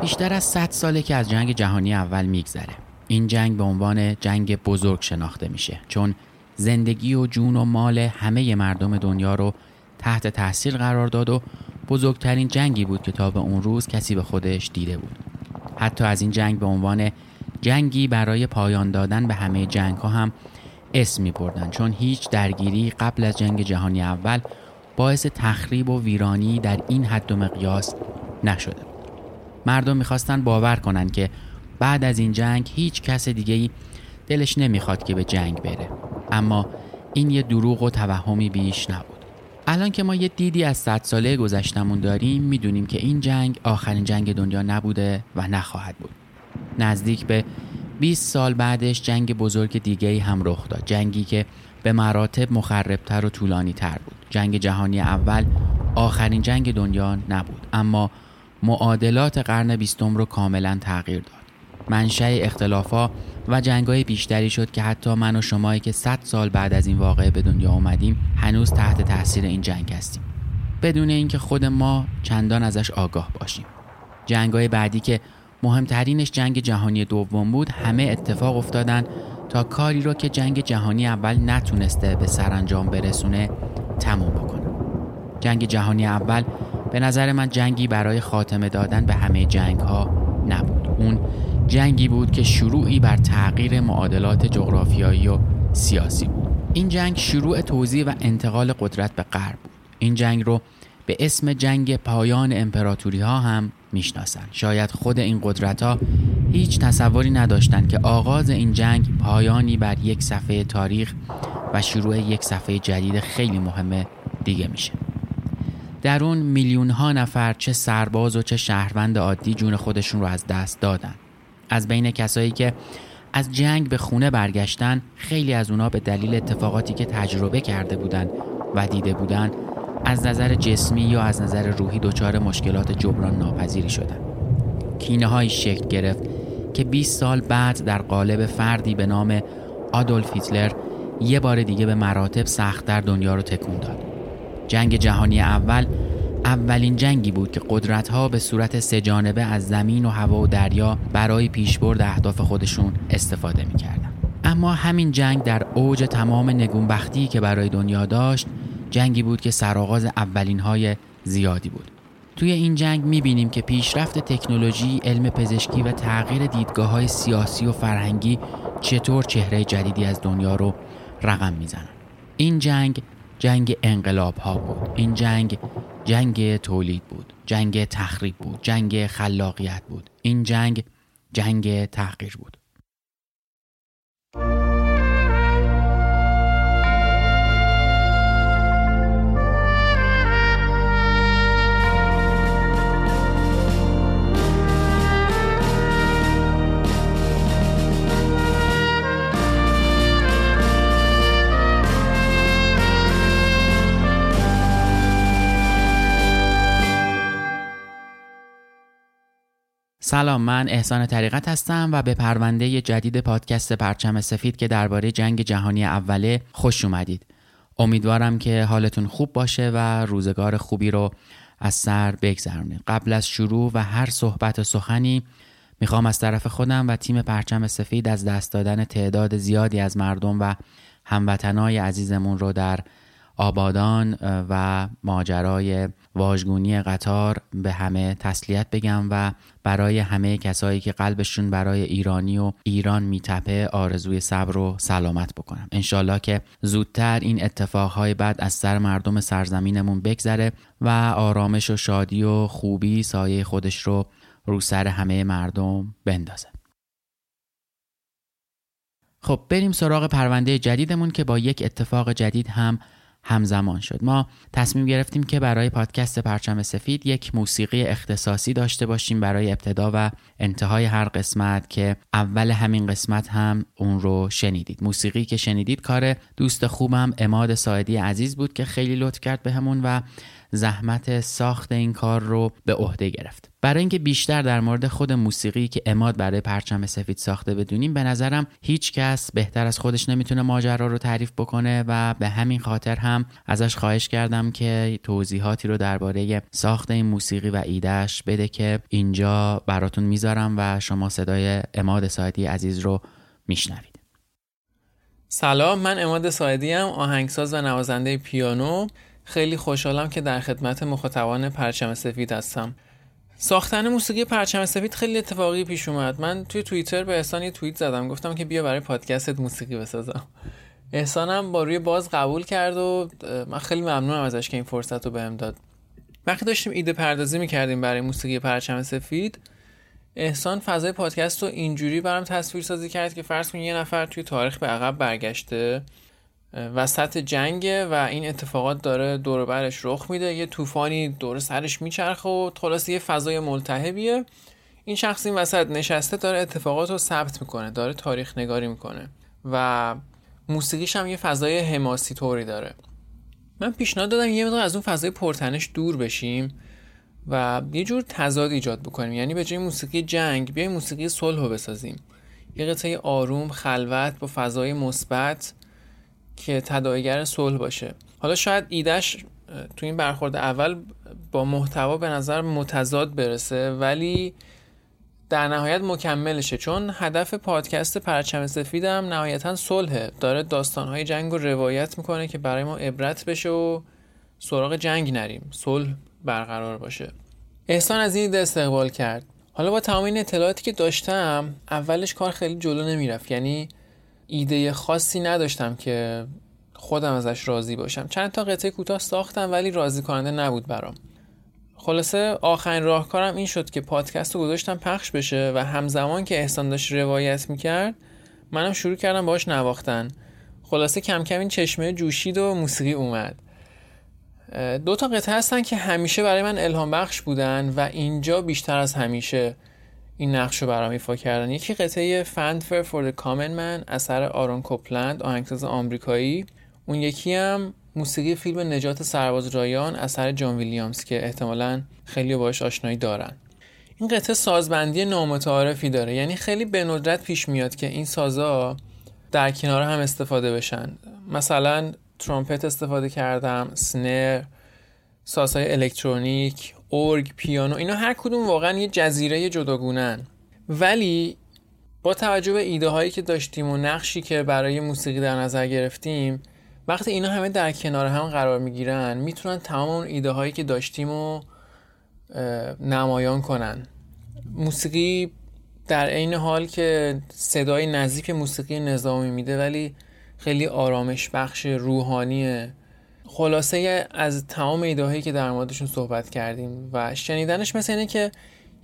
بیشتر از 100 ساله که از جنگ جهانی اول میگذره. این جنگ به عنوان جنگ بزرگ شناخته میشه چون زندگی و جون و مال همه مردم دنیا رو تحت تاثیر قرار داد و بزرگترین جنگی بود که تا به اون روز کسی به خودش دیده بود. حتی از این جنگ به عنوان جنگی برای پایان دادن به همه جنگ ها هم اسم می بردن چون هیچ درگیری قبل از جنگ جهانی اول باعث تخریب و ویرانی در این حد و مقیاس نشده مردم می‌خواستن باور کنن که بعد از این جنگ هیچ کس دیگه ای دلش نمی‌خواد که به جنگ بره. اما این یه دروغ و توهمی بیش نبود. الان که ما یه دیدی از صد ساله گذشتمون داریم می‌دونیم که این جنگ آخرین جنگ دنیا نبوده و نخواهد بود. نزدیک به 20 سال بعدش جنگ بزرگ دیگه ای هم رخ داد. جنگی که به مراتب مخربتر و طولانی تر بود. جنگ جهانی اول آخرین جنگ دنیا نبود. اما معادلات قرن بیستم رو کاملا تغییر داد. منشأ اختلافا و جنگای بیشتری شد که حتی من و شمایی که 100 سال بعد از این واقعه به دنیا اومدیم هنوز تحت تاثیر این جنگ هستیم. بدون اینکه خود ما چندان ازش آگاه باشیم. جنگای بعدی که مهمترینش جنگ جهانی دوم بود همه اتفاق افتادن تا کاری رو که جنگ جهانی اول نتونسته به سرانجام برسونه تموم بکنه. جنگ جهانی اول به نظر من جنگی برای خاتمه دادن به همه جنگ ها نبود. اون جنگی بود که شروعی بر تغییر معادلات جغرافیایی و سیاسی بود. این جنگ شروع توزیع و انتقال قدرت به غرب بود. این جنگ رو به اسم جنگ پایان امپراتوری ها هم می‌شناسند شاید خود این قدرت ها هیچ تصوری نداشتند که آغاز این جنگ پایانی بر یک صفحه تاریخ و شروع یک صفحه جدید خیلی مهمه دیگه میشه. در اون میلیون ها نفر چه سرباز و چه شهروند عادی جون خودشون رو از دست دادن. از بین کسایی که از جنگ به خونه برگشتن خیلی از اونا به دلیل اتفاقاتی که تجربه کرده بودن و دیده بودن از نظر جسمی یا از نظر روحی دچار مشکلات جبران ناپذیری شدن. کینه های شکل گرفت که 20 سال بعد در قالب فردی به نام آدولف هیتلر یه بار دیگه به مراتب سختتر دنیا رو تکون داد. جنگ جهانی اول اولین جنگی بود که قدرت ها به صورت سهجانبه از زمین و هوا و دریا برای پیشبرد اهداف خودشون استفاده می‌کردن اما همین جنگ در اوج تمام نگونبختی که برای دنیا داشت جنگی بود که سرآغاز اولین های زیادی بود توی این جنگ می‌بینیم که پیشرفت تکنولوژی، علم پزشکی و تغییر دیدگاه های سیاسی و فرهنگی چطور چهره جدیدی از دنیا رو رقم می‌زنن. این جنگ جنگ انقلاب ها بود. این جنگ جنگ تولید بود جنگ تخریب بود جنگ خلاقیت بود. این جنگ جنگ تحقیر بود. سلام من احسان طریقت هستم و به پرونده جدید پادکست پرچم سفید که درباره جنگ جهانی اوله خوش اومدید. امیدوارم که حالتون خوب باشه و روزگار خوبی رو از سر بگذرونید. قبل از شروع و هر صحبت و سخنی می‌خوام از طرف خودم و تیم پرچم سفید از دست دادن تعداد زیادی از مردم و هموطنای عزیزمون رو در آبادان و ماجرای واژگونی قطار به همه تسلیت بگم و برای همه کسایی که قلبشون برای ایرانی و ایران میتپه آرزوی صبر و سلامت بکنم. انشالله که زودتر این اتفاقهای بعد از سر مردم سرزمینمون بگذره و آرامش و شادی و خوبی سایه خودش رو رو سر همه مردم بندازه. خب بریم سراغ پرونده جدیدمون که با یک اتفاق جدید هم همزمان شد. ما تصمیم گرفتیم که برای پادکست پرچم سفید یک موسیقی اختصاصی داشته باشیم برای ابتدا و انتهای هر قسمت که اول همین قسمت هم اون رو شنیدید. موسیقی که شنیدید کار دوست خوبم اماد ساعدی عزیز بود که خیلی لطف کرد بهمون و زحمت ساخت این کار رو به عهده گرفت. برای اینکه بیشتر در مورد خود موسیقی که اماد برای پرچم سفید ساخته بدونیم به نظرم هیچ کس بهتر از خودش نمی‌تونه ماجرا رو تعریف بکنه و به همین خاطر هم ازش خواهش کردم که توضیحاتی رو درباره ساخت این موسیقی و ایدهش بده که اینجا براتون می‌ذارم و شما صدای اماد ساعدی عزیز رو میشنوید. سلام من اماد ساعدی هم آهنگساز و نوازنده پیانو. خیلی خوشحالم که در خدمت مخاطبان پرچم سفید هستم. ساختن موسیقی پرچم سفید خیلی اتفاقی پیش اومد. من توی توییتر به احسان یه توییت زدم. گفتم که بیا برای پادکستت موسیقی بسازم. احسانم با روی باز قبول کرد و من خیلی ممنونم ازش که این فرصت رو بهم داد. وقتی داشتیم ایده پردازی می‌کردیم برای موسیقی پرچم سفید احسان فضای پادکست رو اینجوری برام تصویر سازی کرد که فرض کن یه نفر توی تاریخ به عقب برگشته. وسط جنگه و این اتفاقات داره دور برش رخ میده. یه طوفانی دور سرش میچرخه و خلاص یه فضای ملتهبیه. این شخص این وسط نشسته داره اتفاقات رو ثبت می‌کنه داره تاریخ نگاری می‌کنه و موسیقیش هم یه فضای حماسی طوری داره. من پیشنهاد دادم یه مقدار از اون فضای پرتنش دور بشیم و یه جور تضاد ایجاد بکنیم. یعنی به جای موسیقی جنگ بیایم موسیقی صلح بسازیم. یه قطعه آروم خلوت با فضای مثبت که تداعیگر صلح باشه. حالا شاید ایدهش تو این برخورد اول با محتوا به نظر متضاد برسه ولی در نهایت مکملشه. چون هدف پادکست پرچم سفیدم نهایتا صلحه. داره داستانهای جنگ رو روایت می‌کنه که برای ما عبرت بشه و سراغ جنگ نریم. صلح برقرار باشه. احسان از این ایده استقبال کرد. حالا با تمام این اطلاعاتی که داشتم اولش کار خیلی جلو نمی‌رفت. یعنی ایده خاصی نداشتم که خودم ازش راضی باشم. چند تا قطعه کوتاه ساختم ولی راضی کننده نبود برام. خلاصه آخرین راهکارم این شد که پادکست رو گذاشتم پخش بشه و همزمان که احسان داشت روایت می‌کرد منم شروع کردم باش نواختن. خلاصه کم کم این چشمه جوشید و موسیقی اومد. دو تا قطعه هستن که همیشه برای من الهام بخش بودن و اینجا بیشتر از همیشه این نقش رو برام ایفا کردن. یکی قطعه فندفر فور Common Man اثر آرون کوپلند آهنگساز آمریکایی. اون یکی هم موسیقی فیلم نجات سرباز رایان اثر جان ویلیامز که احتمالا خیلی باش آشنایی دارن. این قطعه سازبندی نامتعارفی داره. یعنی خیلی به ندرت پیش میاد که این سازا در کنار هم استفاده بشن. مثلا ترومپت استفاده کردم سنر سازهای الکترونیک اورگ پیانو اینا هر کدوم واقعا یه جزیره جداگونن. ولی با توجه به ایده هایی که داشتیم و نقشی که برای موسیقی در نظر گرفتیم وقتی اینا همه در کنار هم قرار می‌گیرن می‌تونن تمام اون ایده هایی که داشتیم و نمایان کنن. موسیقی در عین حال که صدای نزدیک موسیقی نظامی میده ولی خیلی آرامش بخش روحانیه. خلاصه از تمام ایده که در موردشون صحبت کردیم و شنیدنش مثل اینه که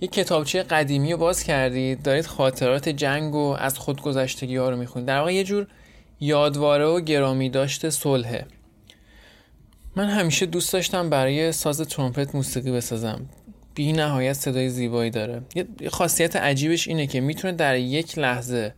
یک کتابچه قدیمی رو باز کردید دارید خاطرات جنگ و از خودگذشتگی ها رو می‌خونید. در واقع یه جور یادواره و گرامی داشته صلحه من همیشه دوست داشتم برای ساز ترومپت موسیقی بسازم. بی نهایت صدای زیبایی داره. یه خاصیت عجیبش اینه که می‌تونه در یک لحظه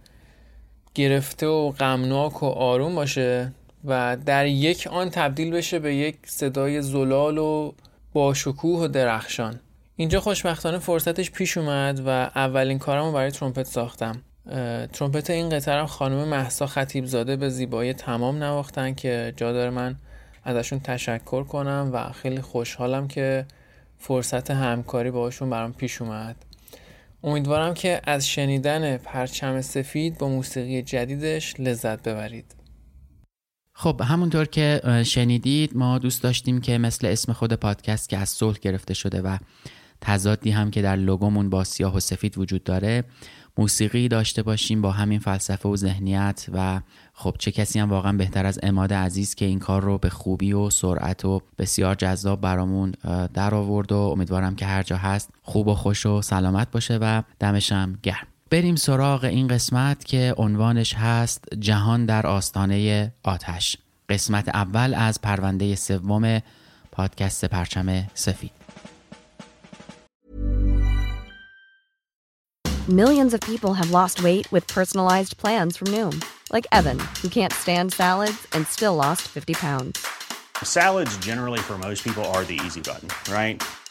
گرفته و غمناک و آروم باشه. و در یک آن تبدیل بشه به یک صدای زلال و با شکوه و درخشان. اینجا خوشبختانه فرصتش پیش اومد و اولین کارم رو برای ترومپت ساختم. ترومپت این قطعه خانم محسا خطیب زاده به زیبایی تمام نواختن که جا داره من ازشون تشکر کنم و خیلی خوشحالم که فرصت همکاری باشون برام پیش اومد. امیدوارم که از شنیدن پرچم سفید با موسیقی جدیدش لذت ببرید. خب همونطور که شنیدید ما دوست داشتیم که مثل اسم خود پادکست که از صلح گرفته شده و تضادی هم که در لوگومون با سیاه و سفید وجود داره موسیقی داشته باشیم با همین فلسفه و ذهنیت و خب چه کسی هم واقعا بهتر از اماد عزیز که این کار رو به خوبی و سرعت و بسیار جذاب برامون در آورد و امیدوارم که هر جا هست خوب و خوش و سلامت باشه و دمشم گرم. بریم سراغ این قسمت که عنوانش هست جهان در آستانه آتش قسمت اول از پرونده سوم پادکست پرچم سفید Millions of people have lost weight with personalized plans from Noom, like Evan, who can't stand salads and still lost 50 pounds. Salads generally for most people are the easy button, right?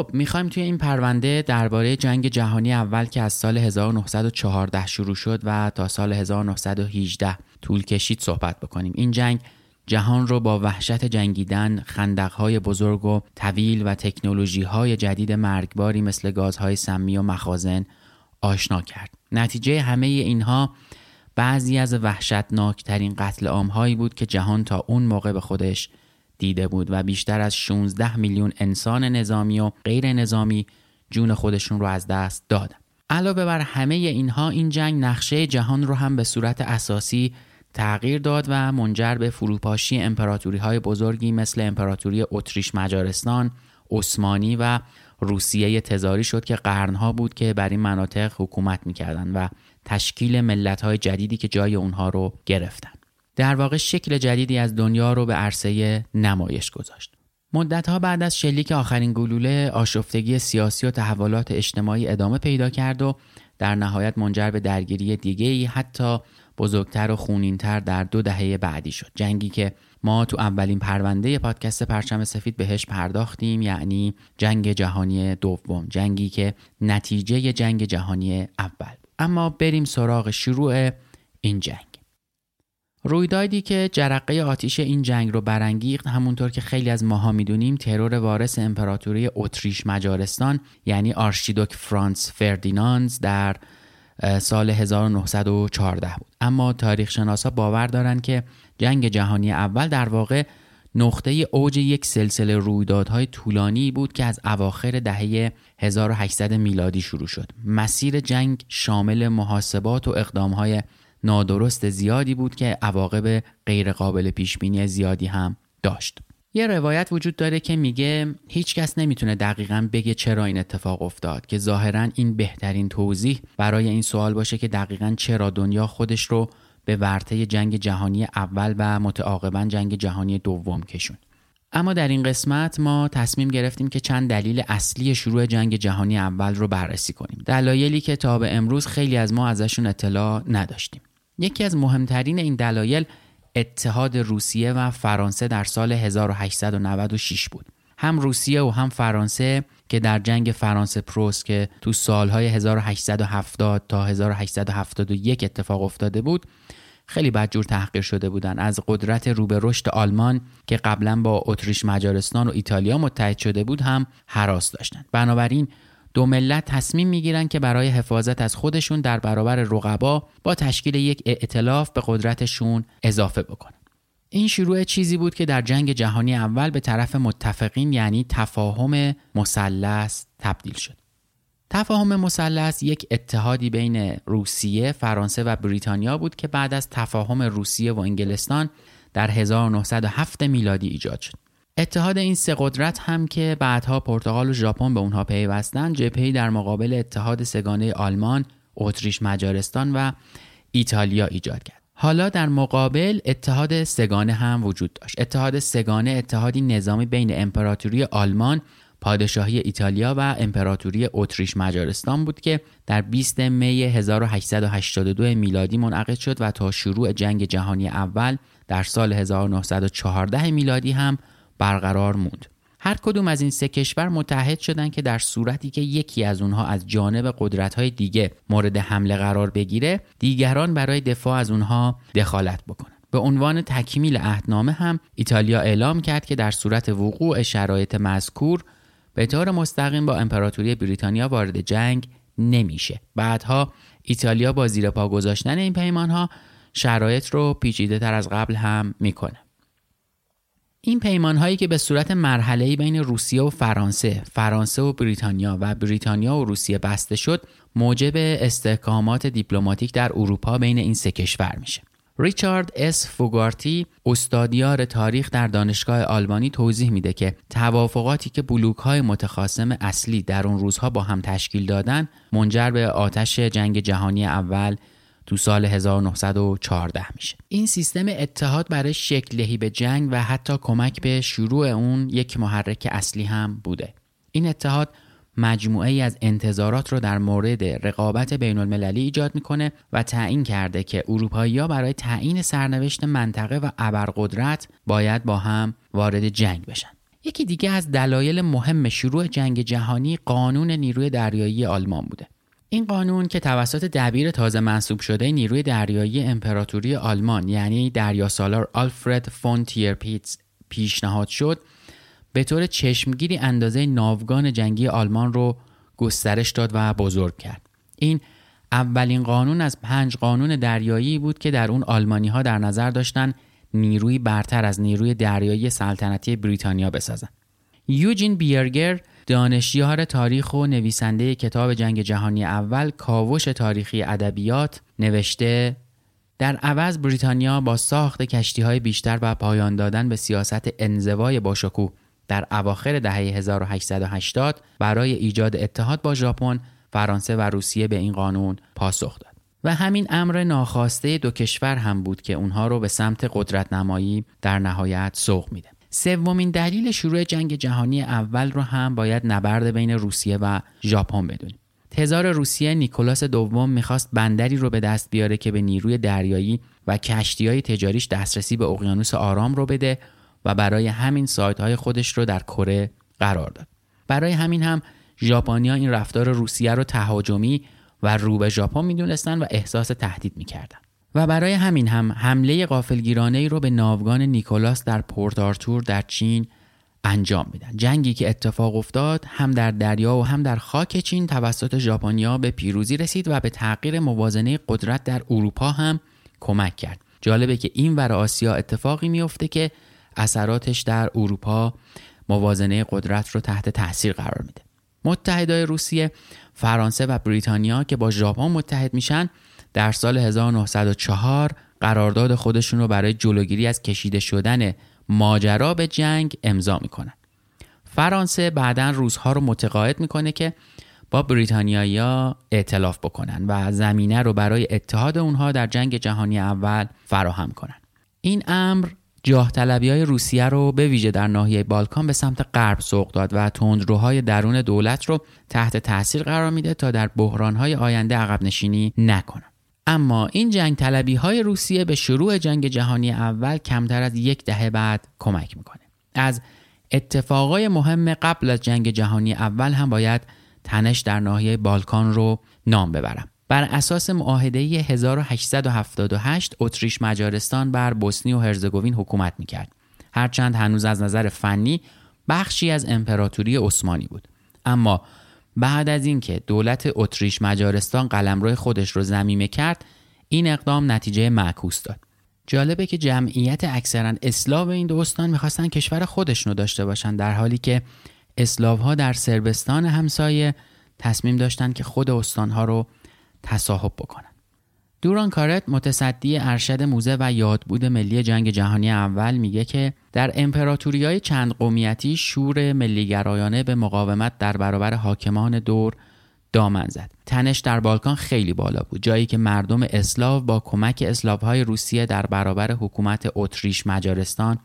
خب می‌خوایم توی این پرونده درباره جنگ جهانی اول که از سال 1914 شروع شد و تا سال 1918 طول کشید صحبت بکنیم این جنگ جهان رو با وحشت جنگیدن، خندقهای بزرگ و طویل و تکنولوژی های جدید مرگباری مثل گازهای سمی و مخازن آشنا کرد. نتیجه همه اینها بعضی از وحشتناکترین قتل عامهایی بود که جهان تا اون موقع به خودش دیده بود و بیشتر از 16 میلیون انسان نظامی و غیر نظامی جون خودشون رو از دست دادن. علاوه بر همه اینها این جنگ نقشه جهان رو هم به صورت اساسی تغییر داد و منجر به فروپاشی امپراتوری های بزرگی مثل امپراتوری اتریش مجارستان، عثمانی و روسیه تزاری شد که قرنها بود که بر این مناطق حکومت می‌کردند و تشکیل ملت های جدیدی که جای اونها رو گرفتن. در واقع شکل جدیدی از دنیا رو به عرصه نمایش گذاشت. مدتها بعد از شلیک آخرین گلوله آشفتگی سیاسی و تحولات اجتماعی ادامه پیدا کرد و در نهایت منجر به درگیری دیگه ای حتی بزرگتر و خونینتر در دو دهه بعدی شد. جنگی که ما تو اولین پرونده پادکست پرچم سفید بهش پرداختیم یعنی جنگ جهانی دوم جنگی که نتیجه جنگ جهانی اول اما بریم سراغ شروع این جنگ. رویدادی که جرقه آتیش این جنگ رو برانگیخت همونطور که خیلی از ماها می‌دونیم ترور وارث امپراتوری اتریش مجارستان یعنی آرشیدوک فرانس فردیناندز در سال 1914 بود. اما تاریخ شناسا باور دارند که جنگ جهانی اول در واقع نقطه اوج یک سلسله رویدادهای طولانی بود که از اواخر دهه 1800 میلادی شروع شد. مسیر جنگ شامل محاسبات و اقدامهای نادرست زیادی بود که عواقب غیرقابل پیش بینی زیادی هم داشت. یه روایت وجود داره که میگه هیچ کس نمی‌تونه دقیقا بگه چرا این اتفاق افتاد که ظاهرا این بهترین توضیح برای این سوال باشه که دقیقا چرا دنیا خودش رو به ورطه جنگ جهانی اول و متعاقبا جنگ جهانی دوم کشون اما در این قسمت ما تصمیم گرفتیم که چند دلیل اصلی شروع جنگ جهانی اول رو بررسی کنیم. دلایلی که تا به امروز خیلی از ما ازشون اطلاع نداشتیم. یکی از مهمترین این دلایل اتحاد روسیه و فرانسه در سال 1896 بود. هم روسیه و هم فرانسه که در جنگ فرانسه پروس که تو سالهای 1870 تا 1871 اتفاق افتاده بود خیلی بدجور تحقیر شده بودند از قدرت رو به رشد آلمان که قبلا با اتریش مجارستان و ایتالیا متحد شده بود هم حراس داشتند بنابراین دو ملت تصمیم می‌گیرند که برای حفاظت از خودشون در برابر رقبا با تشکیل یک ائتلاف به قدرتشون اضافه بکنن این شروع چیزی بود که در جنگ جهانی اول به طرف متفقین یعنی تفاهم مثلث تبدیل شد تفاهم مثلث یک اتحادی بین روسیه، فرانسه و بریتانیا بود که بعد از تفاهم روسیه و انگلستان در 1907 میلادی ایجاد شد. اتحاد این سه قدرت هم که بعدها پرتغال و ژاپن به اونها پیوستند جبهه‌ای در مقابل اتحاد سگانه آلمان، اتریش مجارستان و ایتالیا ایجاد کرد. حالا در مقابل اتحاد سگانه هم وجود داشت. اتحاد سگانه اتحادی نظامی بین امپراتوری آلمان پادشاهی ایتالیا و امپراتوری اتریش مجارستان بود که در 20 می 1882 میلادی منعقد شد و تا شروع جنگ جهانی اول در سال 1914 میلادی هم برقرار موند. هر کدوم از این سه کشور متحد شدند که در صورتی که یکی از اونها از جانب قدرت‌های دیگه مورد حمله قرار بگیره دیگران برای دفاع از اونها دخالت بکنند. به عنوان تکمیل عهدنامه هم ایتالیا اعلام کرد که در صورت وقوع شرایط مذکور به طور مستقیم با امپراتوری بریتانیا وارد جنگ نمیشه بعدها ایتالیا با زیر پا گذاشتن این پیمان ها شرایط رو پیچیده تر از قبل هم می‌کنه این پیمان هایی که به صورت مرحله بین روسیه و فرانسه، فرانسه و بریتانیا و بریتانیا و روسیه بسته شد، موجب استحکامات دیپلماتیک در اروپا بین این سه کشور میشه. ریچارد اس فوگارتی استادیار تاریخ در دانشگاه آلبانی توضیح میده که توافقاتی که بلوک های متخاصم اصلی در اون روزها با هم تشکیل دادن منجر به آتش جنگ جهانی اول تو سال 1914 میشه این سیستم اتحاد برای شکل به جنگ و حتی کمک به شروع اون یک محرک اصلی هم بوده این اتحاد مجموعه ای از انتظارات رو در مورد رقابت بین المللی ایجاد می‌کنه و تعیین کرده که اروپایی برای تعیین سرنوشت منطقه و ابرقدرت باید با هم وارد جنگ بشن. یکی دیگه از دلایل مهم شروع جنگ جهانی قانون نیروی دریایی آلمان بوده. این قانون که توسط دبیر تازه منصوب شده نیروی دریایی امپراتوری آلمان یعنی دریا سالار آلفرد فون تیرپیتز پیشنهاد شد به طور چشمگیری اندازه ناوگان جنگی آلمان رو گسترش داد و بزرگ کرد. این اولین قانون از پنج قانون دریایی بود که در اون آلمانی ها در نظر داشتن نیروی برتر از نیروی دریایی سلطنتی بریتانیا بسازن. یوجین بیرگر دانشیار تاریخ و نویسنده کتاب جنگ جهانی اول کاوش تاریخی ادبیات نوشته در عوض بریتانیا با ساخت کشتی های بیشتر و پایان دادن به سیاست انزوای باشکوه در اواخر دهه 1880 برای ایجاد اتحاد با ژاپن، فرانسه و روسیه به این قانون پاسخ داد. و همین امر ناخواسته دو کشور هم بود که اونها رو به سمت قدرت نمایی در نهایت سوق میده. سومین دلیل شروع جنگ جهانی اول رو هم باید نبرد بین روسیه و ژاپن بدونیم. تزار روسیه نیکولاس دوم می‌خواست بندری رو به دست بیاره که به نیروی دریایی و کشتی های تجاریش دسترسی به اقیانوس آرام رو بده و برای همین سایت های خودش رو در کره قرار داد برای همین هم ژاپنیا این رفتار روسیه رو تهاجمی و رو به ژاپن می‌دونستن و احساس تهدید می‌کردن و برای همین هم حمله قافلگیرانه ای رو به ناوگان نیکولاس در پورت آرتور در چین انجام میدن. جنگی که اتفاق افتاد هم در دریا و هم در خاک چین توسط ژاپنیا به پیروزی رسید و به تغییر موازنه قدرت در اروپا هم کمک کرد. جالبه که این ور آسیا اتفاقی میفته که اثراتش در اروپا موازنه قدرت رو تحت تاثیر قرار میده. متحدای روسیه فرانسه و بریتانیا که با ژاپن متحد میشن در سال 1904 قرارداد خودشون رو برای جلوگیری از کشیده شدن ماجرا به جنگ امضا می‌کنن. فرانسه بعدا روزها رو متقاعد می‌کنه که با بریتانیایی ائتلاف بکنن و زمینه رو برای اتحاد اونها در جنگ جهانی اول فراهم کنن. این امر جاه طلبی های روسیه رو به ویژه در ناحیه بالکان به سمت غرب سوق داد و تندروهای درون دولت رو تحت تاثیر قرار میده تا در های آینده عقب نشینی نکنن. اما این جنگ طلبی های روسیه به شروع جنگ جهانی اول کمتر از یک دهه بعد کمک می‌کنه از اتفاقای مهم قبل از جنگ جهانی اول هم باید تنش در ناحیه بالکان رو نام ببرم بر اساس معاهده 1878 اتریش مجارستان بر بوسنی و هرزگوین حکومت می‌کرد. هرچند هنوز از نظر فنی بخشی از امپراتوری عثمانی بود. اما بعد از اینکه دولت اتریش مجارستان قلمرو خودش رو زمینه کرد، این اقدام نتیجه معکوس داد. جالبه که جمعیت اکثرا اسلاو این دو استان می‌خواستن کشور خودشونو داشته باشن در حالی که اسلاوها در سربستان همسایه تصمیم داشتن که خود استانها رو تصاحب بکنن. دوران کارت متصدی ارشد موزه و یادبود ملی جنگ جهانی اول میگه که در امپراتوری های چند قومیتی شور ملیگرایانه به مقاومت در برابر حاکمان دور دامن زد. تنش در بالکان خیلی بالا بود جایی که مردم اسلاو با کمک اسلاوهای روسیه در برابر حکومت اتریش مجارستان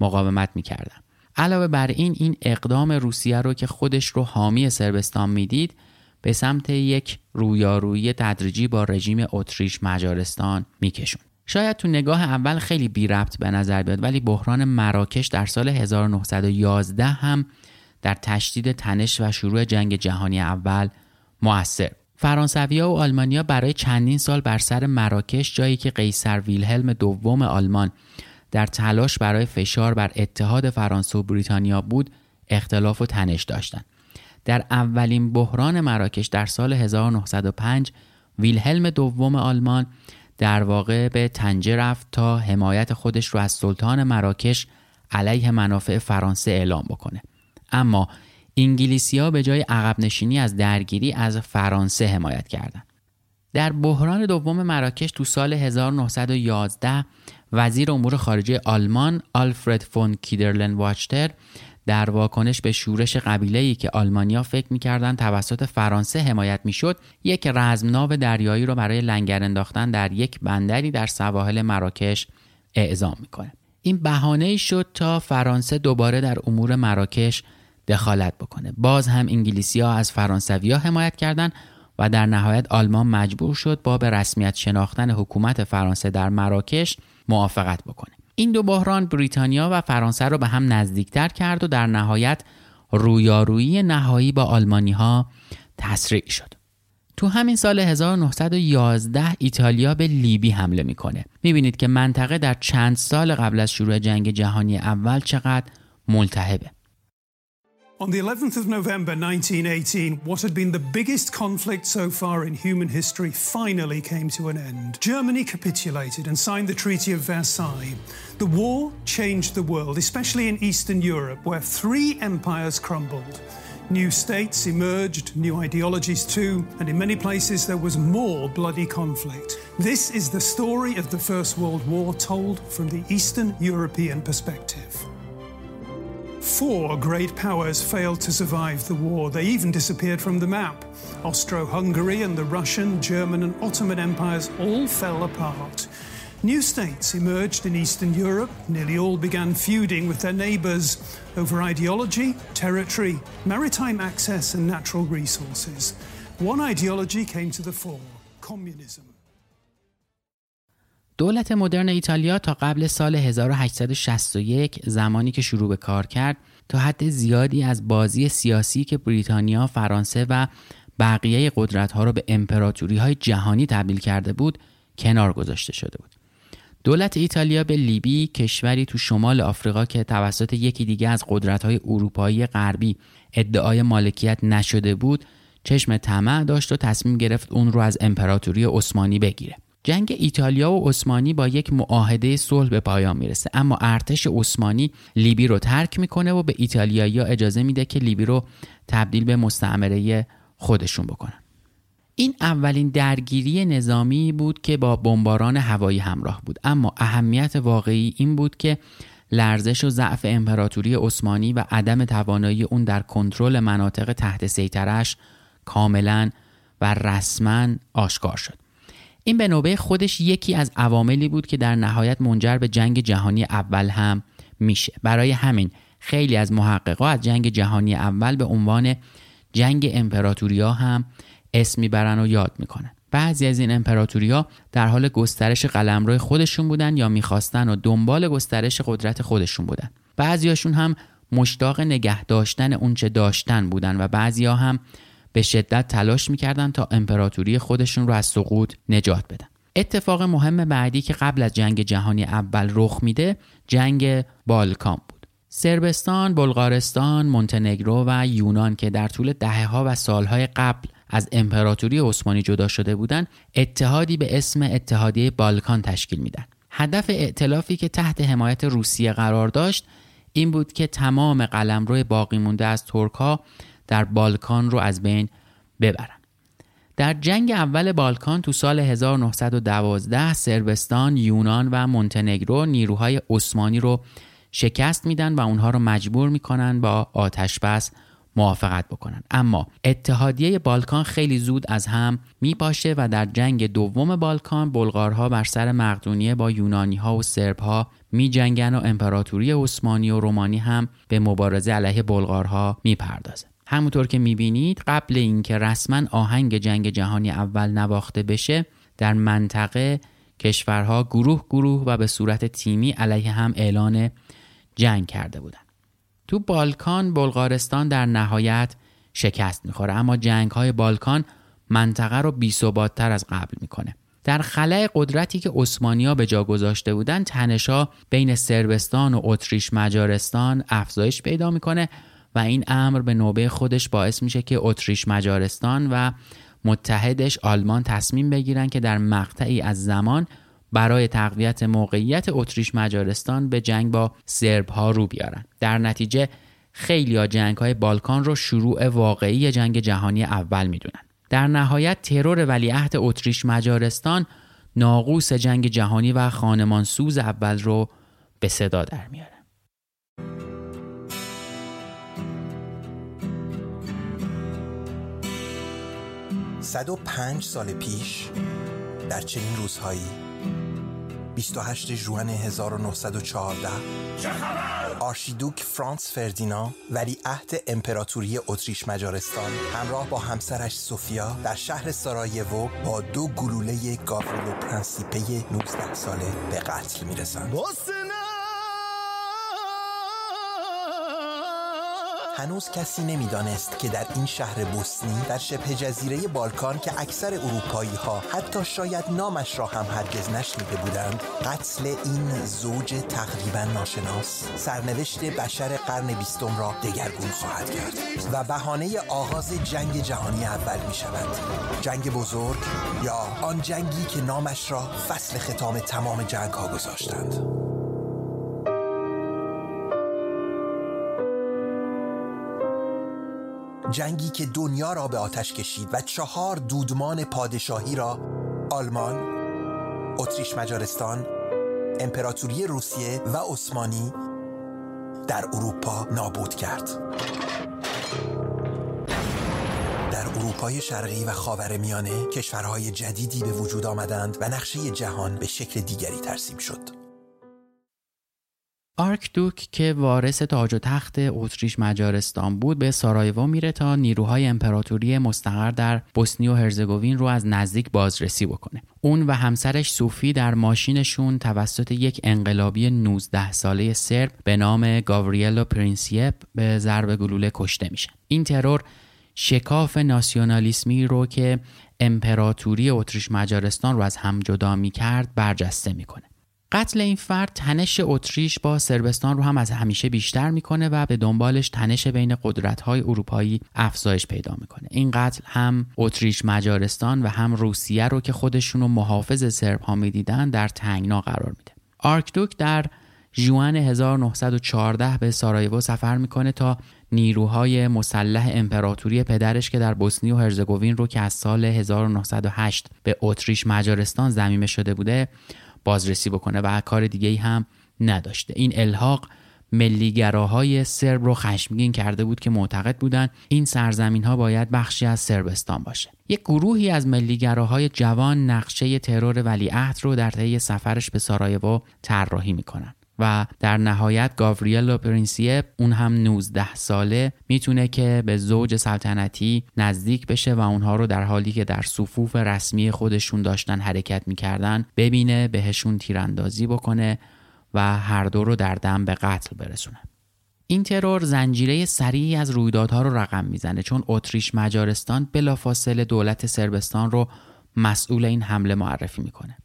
مقاومت می‌کردن. علاوه بر این این اقدام روسیه رو که خودش رو حامی سربستان می‌دید به سمت یک رویارویی تدریجی با رژیم اتریش مجارستان میکشون شاید تو نگاه اول خیلی بی ربط به نظر بیاد ولی بحران مراکش در سال 1911 هم در تشدید تنش و شروع جنگ جهانی اول موثر فرانسویا و آلمانیا برای چندین سال بر سر مراکش جایی که قیصر ویلهلم دوم آلمان در تلاش برای فشار بر اتحاد فرانسه و بریتانیا بود اختلاف و تنش داشتند. در اولین بحران مراکش در سال 1905 ویلهلم دوم آلمان در واقع به تنجه رفت تا حمایت خودش رو از سلطان مراکش علیه منافع فرانسه اعلام بکنه اما انگلیسی به جای عقب نشینی از درگیری از فرانسه حمایت کردند. در بحران دوم مراکش تو سال 1911 وزیر امور خارجه آلمان آلفرد فون کیدرلن واچتر در واکنش به شورش ای که آلمانیا فکر می‌کردند توسط فرانسه حمایت می‌شد یک رزمناو دریایی رو برای لنگر انداختن در یک بندری در سواحل مراکش اعزام می‌کنه. این بهانه شد تا فرانسه دوباره در امور مراکش دخالت بکنه. باز هم انگلیسی ها از فرانسوی ها حمایت کردند و در نهایت آلمان مجبور شد با به رسمیت شناختن حکومت فرانسه در مراکش موافقت بکنه. این دو بحران بریتانیا و فرانسه رو به هم نزدیکتر کرد و در نهایت رویارویی نهایی با آلمانی ها تسریع شد. تو همین سال 1911 ایتالیا به لیبی حمله می‌کنه. می‌بینید که منطقه در چند سال قبل از شروع جنگ جهانی اول چقدر ملتهبه. On the 11th of November 1918, what had been the biggest conflict so far in human history finally came to an end. Germany capitulated and signed the Treaty of Versailles. The war changed the world, especially in Eastern Europe, where three empires crumbled. New states emerged, new ideologies too, and in many places there was more bloody conflict. This is the story of the First World War told from the Eastern European perspective. Four great powers failed to survive the war. They even disappeared from the map. Austro Hungary and the Russian, German, and Ottoman empires all fell apart. New states emerged in Eastern Europe. Nearly all began feuding with their neighbours over ideology, territory, maritime access, and natural resources. One ideology came to the fore communism. دولت مدرن ایتالیا تا قبل سال 1861 زمانی که شروع به کار کرد تا حد زیادی از بازی سیاسی که بریتانیا، فرانسه و بقیه قدرت ها را به امپراتوری های جهانی تبدیل کرده بود کنار گذاشته شده بود. دولت ایتالیا به لیبی کشوری تو شمال آفریقا که توسط یکی دیگه از قدرت های اروپایی غربی ادعای مالکیت نشده بود چشم طمع داشت و تصمیم گرفت اون رو از امپراتوری عثمانی بگیره. جنگ ایتالیا و عثمانی با یک معاهده صلح به پایان می‌رسه. اما ارتش عثمانی لیبی رو ترک می‌کنه و به ایتالیایی اجازه میده که لیبی رو تبدیل به مستعمره خودشون بکنن. این اولین درگیری نظامی بود که با بمباران هوایی همراه بود. اما اهمیت واقعی این بود که لرزش و ضعف امپراتوری عثمانی و عدم توانایی اون در کنترل مناطق تحت سیطرش کاملا و رسما آشکار شد. این به نوبه خودش یکی از عواملی بود که در نهایت منجر به جنگ جهانی اول هم میشه. برای همین خیلی از محققا از جنگ جهانی اول به عنوان جنگ امپراتوریا هم اسم می‌برن و یاد می‌کنن. بعضی از این امپراتوریا در حال گسترش قلمرو خودشون بودن یا می‌خواستن و دنبال گسترش قدرت خودشون بودن. بعضیاشون هم مشتاق نگه داشتن اونچه داشتن بودن و بعضیا هم به شدت تلاش می‌کردن تا امپراتوری خودشون رو از سقوط نجات بدن. اتفاق مهم بعدی که قبل از جنگ جهانی اول رخ میده جنگ بالکان بود. سربستان، بلغارستان، مونتنگرو و یونان که در طول دهه ها و سالهای قبل از امپراتوری عثمانی جدا شده بودند اتحادی به اسم اتحادیه بالکان تشکیل میدن. هدف ائتلافی که تحت حمایت روسیه قرار داشت این بود که تمام قلمرو باقی مونده از ترک در بالکان رو از بین ببرن. در جنگ اول بالکان تو سال 1912 سربستان، یونان و مونتنگرو نیروهای عثمانی رو شکست میدن و اونها رو مجبور می‌کنن با آتش بس موافقت بکنن. اما اتحادیه بالکان خیلی زود از هم میپاشه و در جنگ دوم بالکان بلغارها بر سر مقدونیه با یونانی ها و سرب ها می جنگن و امپراتوری عثمانی و رومانی هم به مبارزه علیه بلغارها می‌پردازه. همونطور که می‌بینید قبل اینکه رسما آهنگ جنگ جهانی اول نواخته بشه در منطقه کشورها گروه گروه و به صورت تیمی علیه هم اعلان جنگ کرده بودند. تو بالکان بلغارستان در نهایت شکست می‌خوره اما جنگ های بالکان منطقه رو بی تر از قبل می‌کنه در خلای قدرتی که اسمانیا به جا گذاشته بودن تنشا بین سربستان و اتریش مجارستان افزایش پیدا می‌کنه و این امر به نوبه خودش باعث میشه که اتریش مجارستان و متحدش آلمان تصمیم بگیرن که در مقطعی از زمان برای تقویت موقعیت اتریش مجارستان به جنگ با سرب ها رو بیارن. در نتیجه خیلی ها جنگ های بالکان رو شروع واقعی جنگ جهانی اول می‌دونن. در نهایت ترور ولیعهد اتریش مجارستان ناقوس جنگ جهانی و خانمان سوز اول رو به صدا در میاره. 105 سال پیش در چنین روزهایی 28 ژوئن 1914 آرشیدوک فرانس فردینا ولی عهد امپراتوری اتریش مجارستان همراه با همسرش سوفیا در شهر سارایوو با دو گلوله گاوریلو پرنسیپه 19 ساله به قتل می‌رسند. هنوز کسی نمی‌دانست که در این شهر بوسنی در شبه جزیره بالکان که اکثر اروپایی ها حتی شاید نامش را هم هرگز نشنیده بودند قتل این زوج تقریبا ناشناس. سرنوشت بشر قرن بیستم را دگرگون خواهد کرد و بهانه آغاز جنگ جهانی اول می شود جنگ بزرگ یا آن جنگی که نامش را فصل ختام تمام جنگ ها گذاشتند. جنگی که دنیا را به آتش کشید و چهار دودمان پادشاهی را آلمان، اتریش مجارستان، امپراتوری روسیه و عثمانی در اروپا نابود کرد. در اروپای شرقی و خاور میانه کشورهای جدیدی به وجود آمدند و نقشه جهان به شکل دیگری ترسیم شد. آرکدوک که وارث تاج و تخت اتریش مجارستان بود به سارایوو میره تا نیروهای امپراتوری مستقر در بوسنی و هرزگوین رو از نزدیک بازرسی بکنه. اون و همسرش سوفی در ماشینشون توسط یک انقلابی 19 ساله سرب به نام گاوریلو پرینسیپ به ضرب گلوله کشته میشه این ترور شکاف ناسیونالیسمی رو که امپراتوری اتریش مجارستان رو از هم جدا می‌کرد برجسته می‌کنه. قتل این فرد تنش اتریش با سربستان رو هم از همیشه بیشتر می‌کنه و به دنبالش تنش بین قدرت‌های اروپایی افزایش پیدا می‌کنه. این قتل هم اتریش مجارستان و هم روسیه رو که خودشون رو محافظ سرب ها می‌دیدن در تنگنا قرار میده. آرکدوک در ژوئن 1914 به سارایوو سفر می‌کنه تا نیروهای مسلح امپراتوری پدرش که در بوسنی و هرزگوین رو که از سال 1908 به اتریش مجارستان زمینه شده بوده بازرسی بکنه و کار دیگه ای هم نداشته. این الحاق ملیگراهای سرب رو خشمگین کرده بود که معتقد بودند این سرزمین ها باید بخشی از سربستان باشه. یک گروهی از ملیگراهای جوان نقشه ترور ولیعهد رو در طی سفرش به سارایوو طراحی می‌کنن. و در نهایت گاوریلو پرینسیپ اون هم 19 ساله می‌تونه که به زوج سلطنتی نزدیک بشه و اونها رو در حالی که در صفوف رسمی خودشون داشتن حرکت می‌کردن ببینه بهشون تیراندازی بکنه و هر دو رو در دم به قتل برسونه. این ترور زنجیره سریعی از رویدادها رو رقم می‌زنه چون اتریش مجارستان بلافاصله دولت سربستان رو مسئول این حمله معرفی می‌کنه.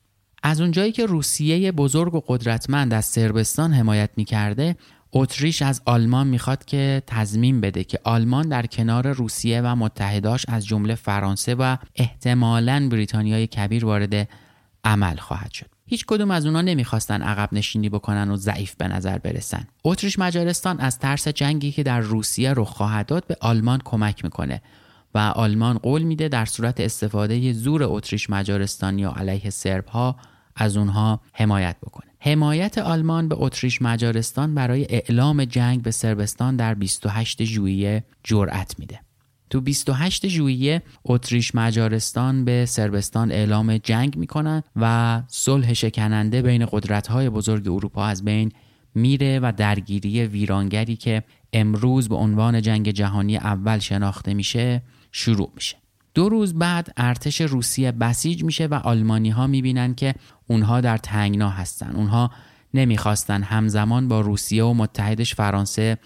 از اونجایی که روسیه بزرگ و قدرتمند از سربستان حمایت می‌کرده اتریش از آلمان می‌خواد که تضمین بده که آلمان در کنار روسیه و متحداش از جمله فرانسه و احتمالاً بریتانیای کبیر وارد عمل خواهد شد. هیچ کدوم از اونا نمی‌خواستن عقب نشینی بکنن و ضعیف به نظر برسن. اتریش مجارستان از ترس جنگی که در روسیه رو خواهد داد به آلمان کمک می‌کنه. و آلمان قول میده در صورت استفاده زور اتریش مجارستانی یا علیه سرب ها از اونها حمایت بکنه. حمایت آلمان به اتریش مجارستان برای اعلام جنگ به سربستان در 28 ژوئیه جرأت میده. تو 28 ژوئیه اتریش مجارستان به سربستان اعلام جنگ می‌کنن و صلح شکننده بین قدرت‌های بزرگ اروپا از بین میره و درگیری ویرانگری که امروز به عنوان جنگ جهانی اول شناخته میشه شروع میشه. دو روز بعد ارتش روسیه بسیج میشه و آلمانی ها می‌بینن که اونها در تنگنا هستن. اونها نمی‌خواستن همزمان با روسیه و متحدش فرانسه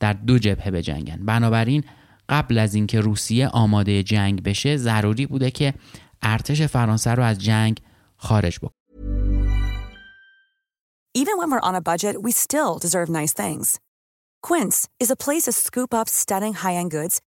در دو جبهه بجنگن. بنابراین قبل از اینکه روسیه آماده جنگ بشه ضروری بوده که ارتش فرانسه رو از جنگ خارج بکنه Even when we're on a budget, we still deserve nice things. Quince is a place to scoop up stunning high-end goods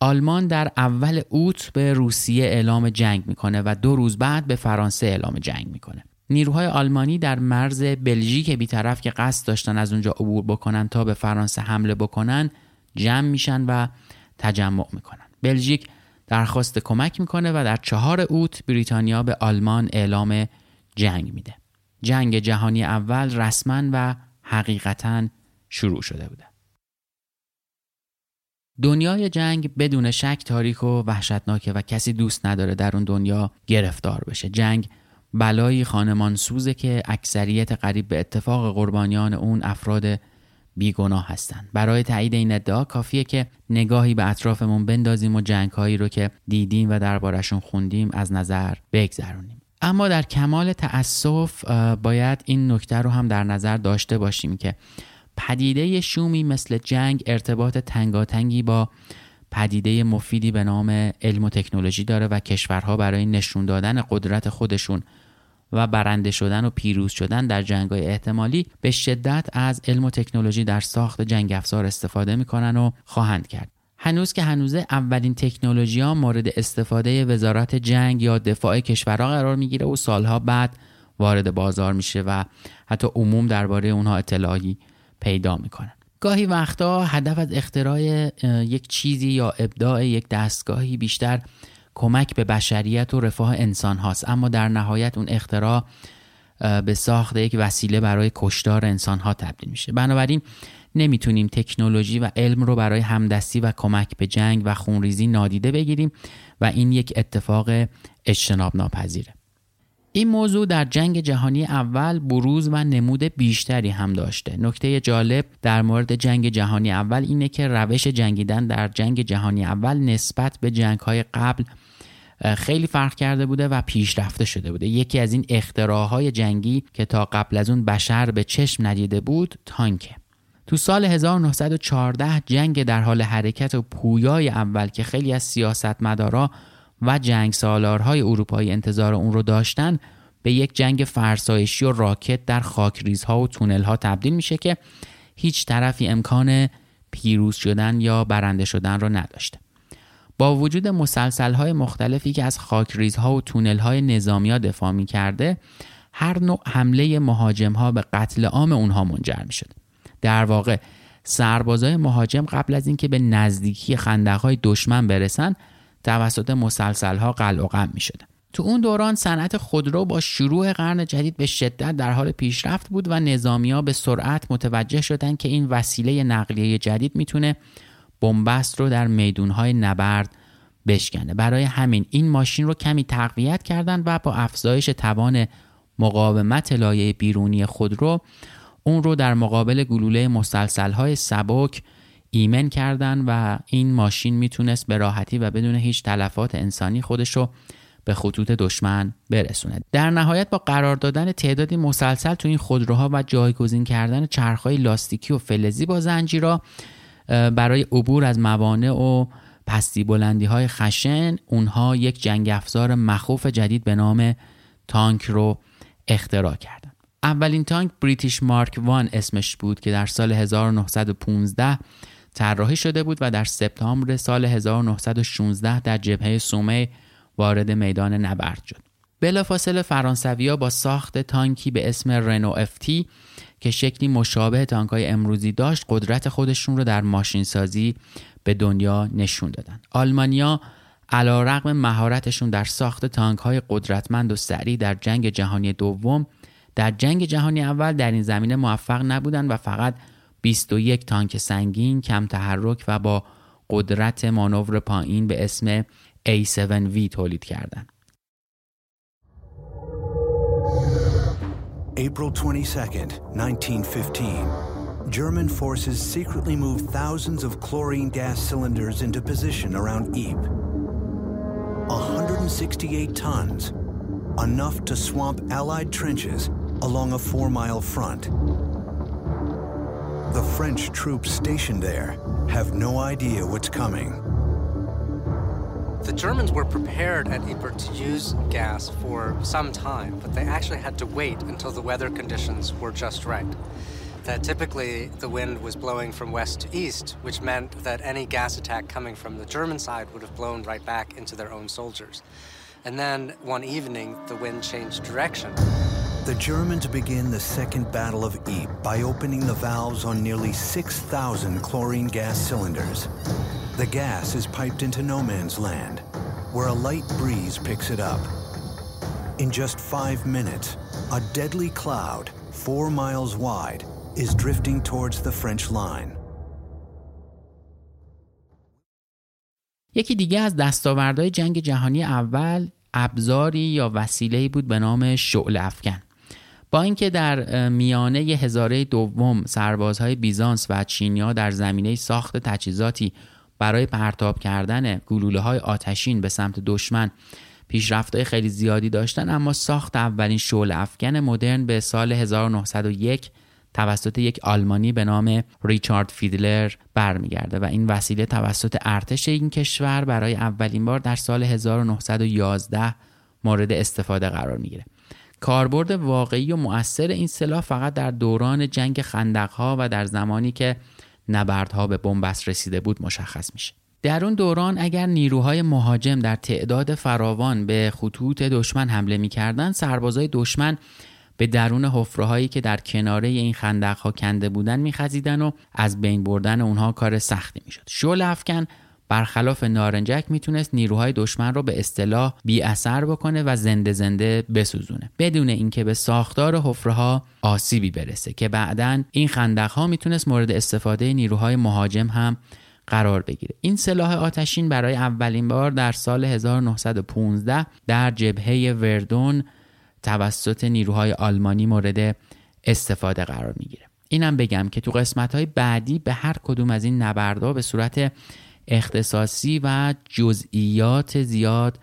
آلمان در اول اوت به روسیه اعلام جنگ می‌کنه و دو روز بعد به فرانسه اعلام جنگ می‌کنه. نیروهای آلمانی در مرز بلژیک بیطرف که قصد داشتن از اونجا عبور بکنن تا به فرانسه حمله بکنن جمع میشن و تجمع می‌کنن. بلژیک درخواست کمک می‌کنه و در چهار اوت بریتانیا به آلمان اعلام جنگ میده. جنگ جهانی اول رسما و حقیقتا شروع شده بوده. دنیای جنگ بدون شک تاریک و وحشتناکه و کسی دوست نداره در اون دنیا گرفتار بشه. جنگ بلایی خانمان سوزه که اکثریت قریب به اتفاق قربانیان اون افراد بیگناه هستند برای تایید این ادعا کافیه که نگاهی به اطرافمون بندازیم و جنگهایی رو که دیدیم و دربارشون خوندیم از نظر بگذرونیم اما در کمال تأسف باید این نکته رو هم در نظر داشته باشیم که پدیده شومی مثل جنگ ارتباط تنگاتنگی با پدیده مفیدی به نام علم و تکنولوژی داره و کشورها برای نشون دادن قدرت خودشون و برنده شدن و پیروز شدن در جنگ‌های احتمالی به شدت از علم و تکنولوژی در ساخت جنگ افزار استفاده می‌کنن و خواهند کرد. هنوز که هنوزه اولین تکنولوژی ها مورد استفاده وزارت جنگ یا دفاع کشورها قرار می‌گیره و سالها بعد وارد بازار میشه و حتی عموم درباره اونها اطلاعی پیدا می‌کنن. گاهی وقتا هدف از اختراع یک چیزی یا ابداع یک دستگاهی بیشتر کمک به بشریت و رفاه انسان هاست. اما در نهایت اون اختراع به ساخت یک وسیله برای کشتار انسان ها تبدیل میشه. بنابراین نمی‌تونیم تکنولوژی و علم رو برای همدستی و کمک به جنگ و خونریزی نادیده بگیریم و این یک اتفاق اجتناب ناپذیره این موضوع در جنگ جهانی اول بروز و نمود بیشتری هم داشته. نکته جالب در مورد جنگ جهانی اول اینه که روش جنگیدن در جنگ جهانی اول نسبت به جنگ های قبل خیلی فرق کرده بوده و پیشرفته شده بوده. یکی از این اختراعهای جنگی که تا قبل از اون بشر به چشم ندیده بود تانکه تو سال 1914 جنگ در حال حرکت و پویای اول که خیلی از سیاستمدارا و جنگ سالارهای اروپایی انتظار اون رو داشتن به یک جنگ فرسایشی و راکت در خاکریزها و تونلها تبدیل میشه که هیچ طرفی امکان پیروز شدن یا برنده شدن رو نداشته با وجود مسلسل های مختلفی که از خاکریزها و تونل های نظامی ها دفاع می کرده هر نوع حمله مهاجم ها به قتل عام اونها منجر می شد. در واقع سربازای مهاجم قبل از اینکه به نزدیکی خندق های دشمن برسن توسط مسلسل ها قلع و قم می شده. تو اون دوران صنعت خودرو با شروع قرن جدید به شدت در حال پیشرفت بود و نظامی ها به سرعت متوجه شدن که این وسیله نقلیه جدید می‌تونه بنبست رو در میدونهای نبرد بشکنه برای همین این ماشین رو کمی تقویت کردن و با افزایش توان مقاومت لایه بیرونی خودرو اون رو در مقابل گلوله مسلسل های سبک ایمن کردن و این ماشین می‌تونست به راحتی و بدون هیچ تلفات انسانی خودش رو به خطوط دشمن برسونه. در نهایت با قرار دادن تعدادی مسلسل تو این خودروها و جایگزین کردن چرخهای لاستیکی و فلزی با زنجیرا برای عبور از موانع و پستی بلندی های خشن اونها یک جنگ افزار مخوف جدید به نام تانک رو اختراع کردن. اولین تانک بریتیش مارک وان اسمش بود که در سال 1915 طراحی شده بود و در سپتامبر سال 1916 در جبهه سومه وارد میدان نبرد شد. بلافاصله فرانسویا با ساخت تانکی به اسم رنو افتی که شکلی مشابه تانک های امروزی داشت قدرت خودشون رو در ماشین سازی به دنیا نشون دادن. آلمانیا علا رقم مهارتشون در ساخت تانک های قدرتمند و سریع در جنگ جهانی دوم در جنگ جهانی اول در این زمینه موفق نبودند و فقط 21 تانک سنگین کم تحرک و با قدرت مانور پایین به اسم A7V تولید کردند. April 22nd, 1915. German forces secretly moved thousands of chlorine gas cylinders into position around Ypres. 168 tons, enough to swamp Allied trenches along a four mile front. The French troops stationed there have no idea what's coming. The Germans were prepared at Ypres to use gas for some time, but they actually had to wait until the weather conditions were just right. That typically the wind was blowing from west to east, which meant that any gas attack coming from the German side would have blown right back into their own soldiers. And then one evening, the wind changed direction. The Germans begin the Second Battle of Ypres by opening the valves on nearly 6,000 chlorine gas cylinders. The gas is piped into no man's land, where a light breeze picks it up. In just five minutes, a deadly cloud, four miles wide, is drifting towards the French line. یکی دیگه از دستاوردهای جنگ جهانی اول ابزاری یا وسیله‌ای بود به نام شعل افکن با اینکه در میانه هزاره دوم سربازهای بیزانس و چینیا در زمینه ساخت تجهیزاتی برای پرتاب کردن گلوله های آتشین به سمت دشمن پیشرفتهای خیلی زیادی داشتن اما ساخت اولین شعل افکن مدرن به سال 1901 توسط یک آلمانی به نام ریچارد فیدلر برمیگرده و این وسیله توسط ارتش این کشور برای اولین بار در سال 1911 مورد استفاده قرار می‌گیره. کاربرد واقعی و مؤثر این سلاح فقط در دوران جنگ خندقها و در زمانی که نبردها به بنبست رسیده بود مشخص میشه. در اون دوران اگر نیروهای مهاجم در تعداد فراوان به خطوط دشمن حمله می‌کردند سربازای دشمن به درون حفره هایی که در کناره این خندق ها کنده بودن میخزیدن و از بین بردن اونها کار سختی می‌شد. شل افکن برخلاف نارنجک می‌تونست نیروهای دشمن رو به اصطلاح بی اثر بکنه و زنده زنده بسوزونه بدون اینکه به ساختار حفره ها آسیبی برسه که بعدا این خندق ها می‌تونست مورد استفاده نیروهای مهاجم هم قرار بگیره. این سلاح آتشین برای اولین بار در سال 1915 در جبهه وردون توسط نیروهای آلمانی مورد استفاده قرار می‌گیره. اینم بگم که تو قسمت های بعدی به هر کدوم از این نبردها به صورت اختصاصی و جزئیات زیاد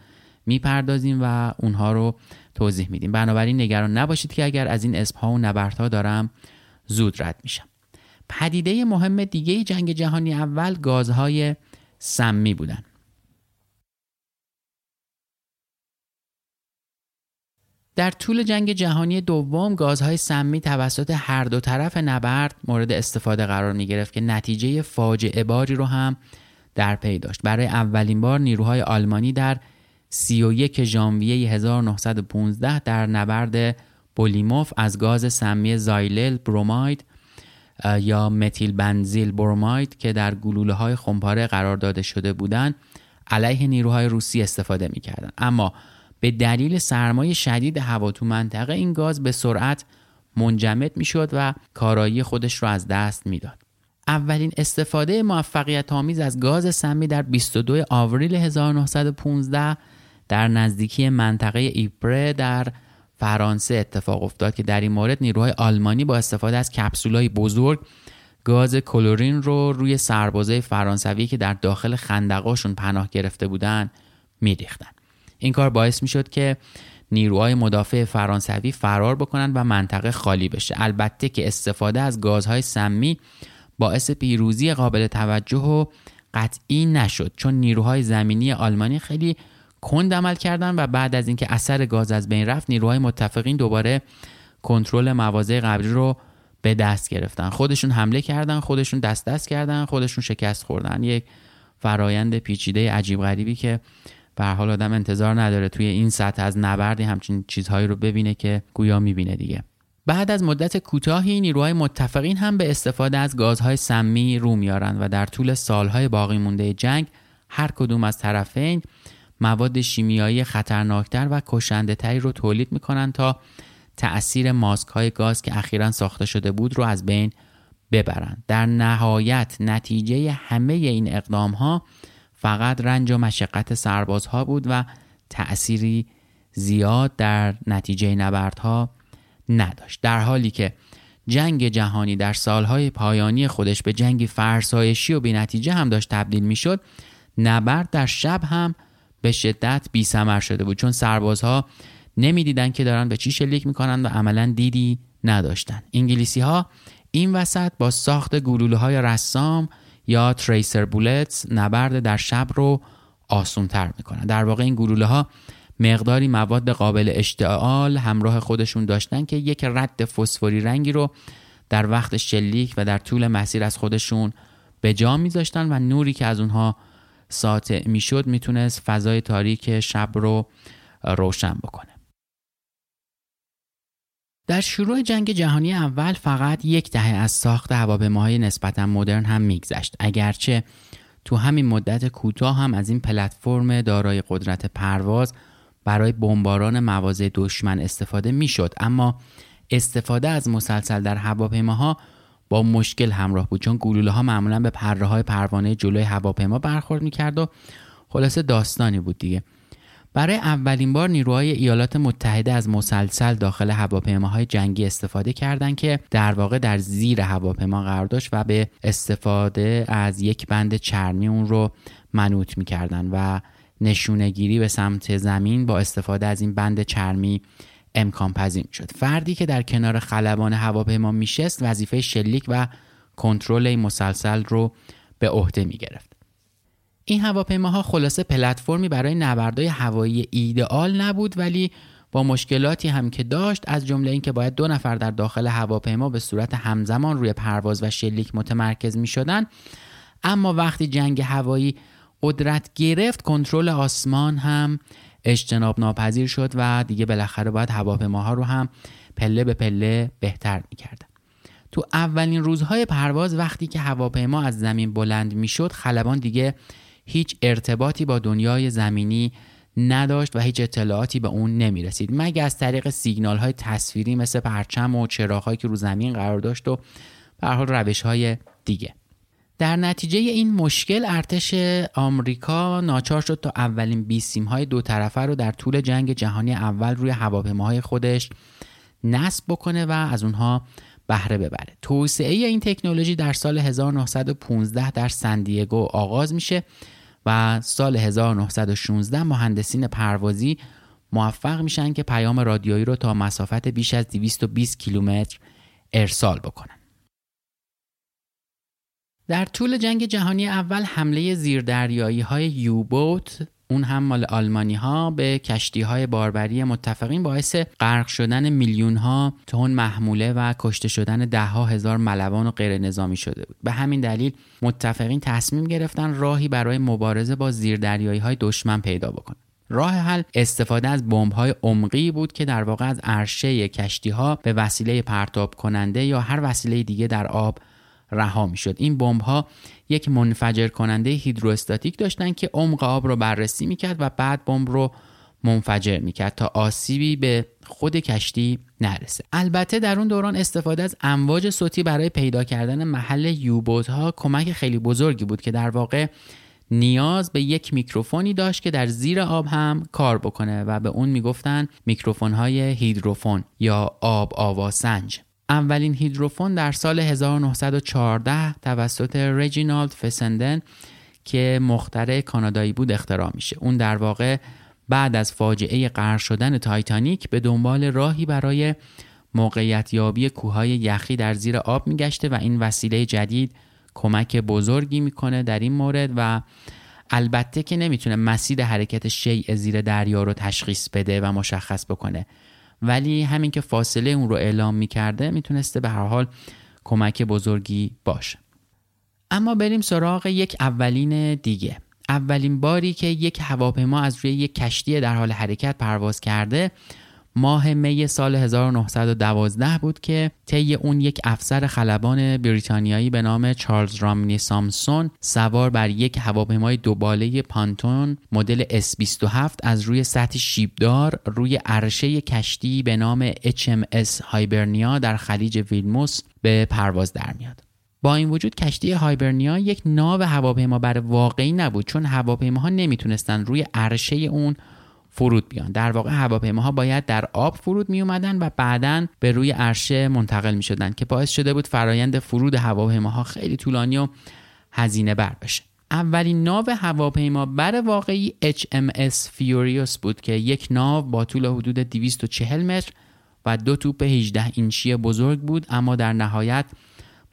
می‌پردازیم و اونها رو توضیح میدیم. بنابراین نگران نباشید که اگر از این اسمها و نبردها دارم زود رد میشم. پدیده مهم دیگه جنگ جهانی اول گازهای سمی بودن. در طول جنگ جهانی دوم گازهای سمی توسط هر دو طرف نبرد مورد استفاده قرار می گرفت که نتیجه فاجعه باری رو هم در پی داشت برای اولین بار نیروهای آلمانی در 31 ژانویه 1915 در نبرد بولیموف از گاز سمی زایلل بروماید یا متیل بنزیل بروماید که در گلوله های خمپاره قرار داده شده بودند علیه نیروهای روسی استفاده می کردن. اما به دلیل سرمایه شدید هوا تو منطقه این گاز به سرعت منجمد می شد و کارایی خودش را از دست می‌داد. اولین استفاده موفقیت آمیز از گاز سمی در 22 آوریل 1915 در نزدیکی منطقه ایپره در فرانسه اتفاق افتاد که در این مورد نیروهای آلمانی با استفاده از کپسولای بزرگ گاز کلورین رو روی سربازای فرانسوی که در داخل خندقاشون پناه گرفته بودن میریختن. این کار باعث می‌شد که نیروهای مدافع فرانسوی فرار بکنن و منطقه خالی بشه. البته که استفاده از گازهای سمی باعث پیروزی قابل توجه و قطعی نشد. چون نیروهای زمینی آلمانی خیلی کند عمل کردن و بعد از اینکه اثر گاز از بین رفت نیروهای متفقین دوباره کنترل مواضع قبلی رو به دست گرفتن. خودشون حمله کردن خودشون دست دست کردن خودشون شکست خوردن. یک فرایند پیچیده عجیب غریبی که به حال آدم انتظار نداره توی این سطح از نبردی همچین چیزهایی رو ببینه که گویا می‌بینه دیگه. بعد از مدت کوتاهی نیروهای متفقین هم به استفاده از گازهای سمی رو میارن و در طول سالهای باقی مونده جنگ هر کدوم از طرفین مواد شیمیایی خطرناکتر و کشنده تری رو تولید می‌کنن تا تأثیر ماسک های گاز که اخیرا ساخته شده بود رو از بین ببرند. در نهایت نتیجه همه این اقدام ها فقط رنج و مشقت سربازها بود و تأثیری زیاد در نتیجه نبردها نداشت. در حالی که جنگ جهانی در سالهای پایانی خودش به جنگی فرسایشی و نتیجه هم داشت تبدیل می‌شد نبرد در شب هم به شدت بی شده بود. چون سربازها نمی‌دیدن که دارن به چی شلیک می‌کنن و عملا دیدی نداشتن. انگلیسی ها این وسط با ساخت گلوله های رسام یا تریسر بولتس نبرد در شب رو آسونتر می‌کنن. در واقع این گلوله ها مقداری مواد قابل اشتعال همراه خودشون داشتن که یک رد فسفوری رنگی رو در وقت شلیک و در طول مسیر از خودشون به جا میذاشتن و نوری که از اونها ساطع می‌شد می‌تونست فضای تاریک شب رو روشن بکنه. در شروع جنگ جهانی اول فقط یک دهه از ساخت هواپیماهای نسبتا مدرن هم میگذشت. اگرچه تو همین مدت کوتاه هم از این پلتفرم دارای قدرت پرواز برای بمباران مواضع دشمن استفاده می‌شد. اما استفاده از مسلسل در هواپیماها با مشکل همراه بود چون گلوله ها معمولا به پره های پروانه جلوی هواپیما برخورد می‌کرد و خلاصه داستانی بود دیگه. برای اولین بار نیروهای ایالات متحده از مسلسل داخل هواپیماهای جنگی استفاده کردند که در واقع در زیر هواپیما قرار داشت و به استفاده از یک بند چرمی اون رو منوط می‌کردن و نشونگیری به سمت زمین با استفاده از این بند چرمی امکان پذیر شد فردی که در کنار خلبان هواپیما میشست وظیفه شلیک و کنترل این مسلسل رو به عهده می گرفت. این هواپیماها خلاصه پلتفرمی برای نبردهای هوایی ایدئال نبود ولی با مشکلاتی هم که داشت از جمله اینکه باید دو نفر در داخل هواپیما به صورت همزمان روی پرواز و شلیک متمرکز می شدن اما وقتی جنگ هوایی قدرت گرفت کنترل آسمان هم اجتناب ناپذیر شد و دیگه بالاخره باید هواپیماها رو هم پله به پله بهتر می‌کردن تو اولین روزهای پرواز وقتی که هواپیما از زمین بلند می‌شد خلبان دیگه هیچ ارتباطی با دنیای زمینی نداشت و هیچ اطلاعاتی به اون نمی رسید مگه از طریق سیگنال های تصویری مثل پرچم و چراغ که رو زمین قرار داشت و به حال روش های دیگه. در نتیجه این مشکل ارتش آمریکا ناچار شد تا اولین بیسیم های دو طرفه رو در طول جنگ جهانی اول روی هواپیماهای خودش نصب بکنه و از اونها بهره ببره. توسعه این تکنولوژی در سال 1915 در سندیگو آغاز میشه و سال 1916 مهندسین پروازی موفق میشن که پیام رادیویی رو تا مسافت بیش از 220 کیلومتر ارسال بکنن. در طول جنگ جهانی اول حمله زیردریایی های یوبوت اون هم مال آلمانی ها به کشتی های باربری متفقین باعث غرق شدن میلیون ها تن محموله و کشته شدن ده ها هزار ملوان و غیر نظامی شده بود. به همین دلیل متفقین تصمیم گرفتن راهی برای مبارزه با زیردریایی های دشمن پیدا بکنن. راه حل استفاده از بمب های عمقی بود که در واقع از عرشه کشتی ها به وسیله پرتاب کننده یا هر وسیله دیگه در آب رها شد این بمب ها یک منفجر کننده هیدروستاتیک داشتن که عمق آب رو بررسی می‌کرد و بعد بمب رو منفجر می‌کرد تا آسیبی به خود کشتی نرسه. البته در اون دوران استفاده از امواج صوتی برای پیدا کردن محل یوبوت ها کمک خیلی بزرگی بود که در واقع نیاز به یک میکروفونی داشت که در زیر آب هم کار بکنه و به اون می‌گفتن میکروفون های هیدروفون یا آب آواسنج اولین هیدروفون در سال 1914 توسط رجینالد فسندن که مختره کانادایی بود اختراع میشه. اون در واقع بعد از فاجعه غرق شدن تایتانیک به دنبال راهی برای موقعیت یابی کوههای یخی در زیر آب میگشته و این وسیله جدید کمک بزرگی می‌کنه در این مورد و البته که نمی‌تونه مسیر حرکت شیء زیر دریا رو تشخیص بده و مشخص بکنه. ولی همین که فاصله اون رو اعلام می‌کرده می‌تونسته به هر حال کمک بزرگی باشه. اما بریم سراغ یک اولین دیگه. اولین باری که یک هواپیما از روی یک کشتی در حال حرکت پرواز کرده ماه می سال 1912 بود که طی اون یک افسر خلبان بریتانیایی به نام چارلز رامنی سامسون سوار بر یک هواپیمای دوباله پانتون مدل S27 از روی سطح شیبدار روی عرشه کشتی به نام HMS هایبرنیا در خلیج ویلموس به پرواز در میاد. با این وجود کشتی هایبرنیا یک ناو هواپیما بر واقعی نبود چون هواپیماها نمی‌تونستن روی عرشه اون فرود بیان. در واقع هواپیماها باید در آب فرود می اومدن و بعدا به روی عرشه منتقل می شدن که باعث شده بود فرایند فرود هواپیماها خیلی طولانی و هزینه بر بشه. اولین ناو هواپیما بر واقعی HMS فیوریوس بود که یک ناو با طول حدود 240 متر و دو توپ 18 اینچی بزرگ بود اما در نهایت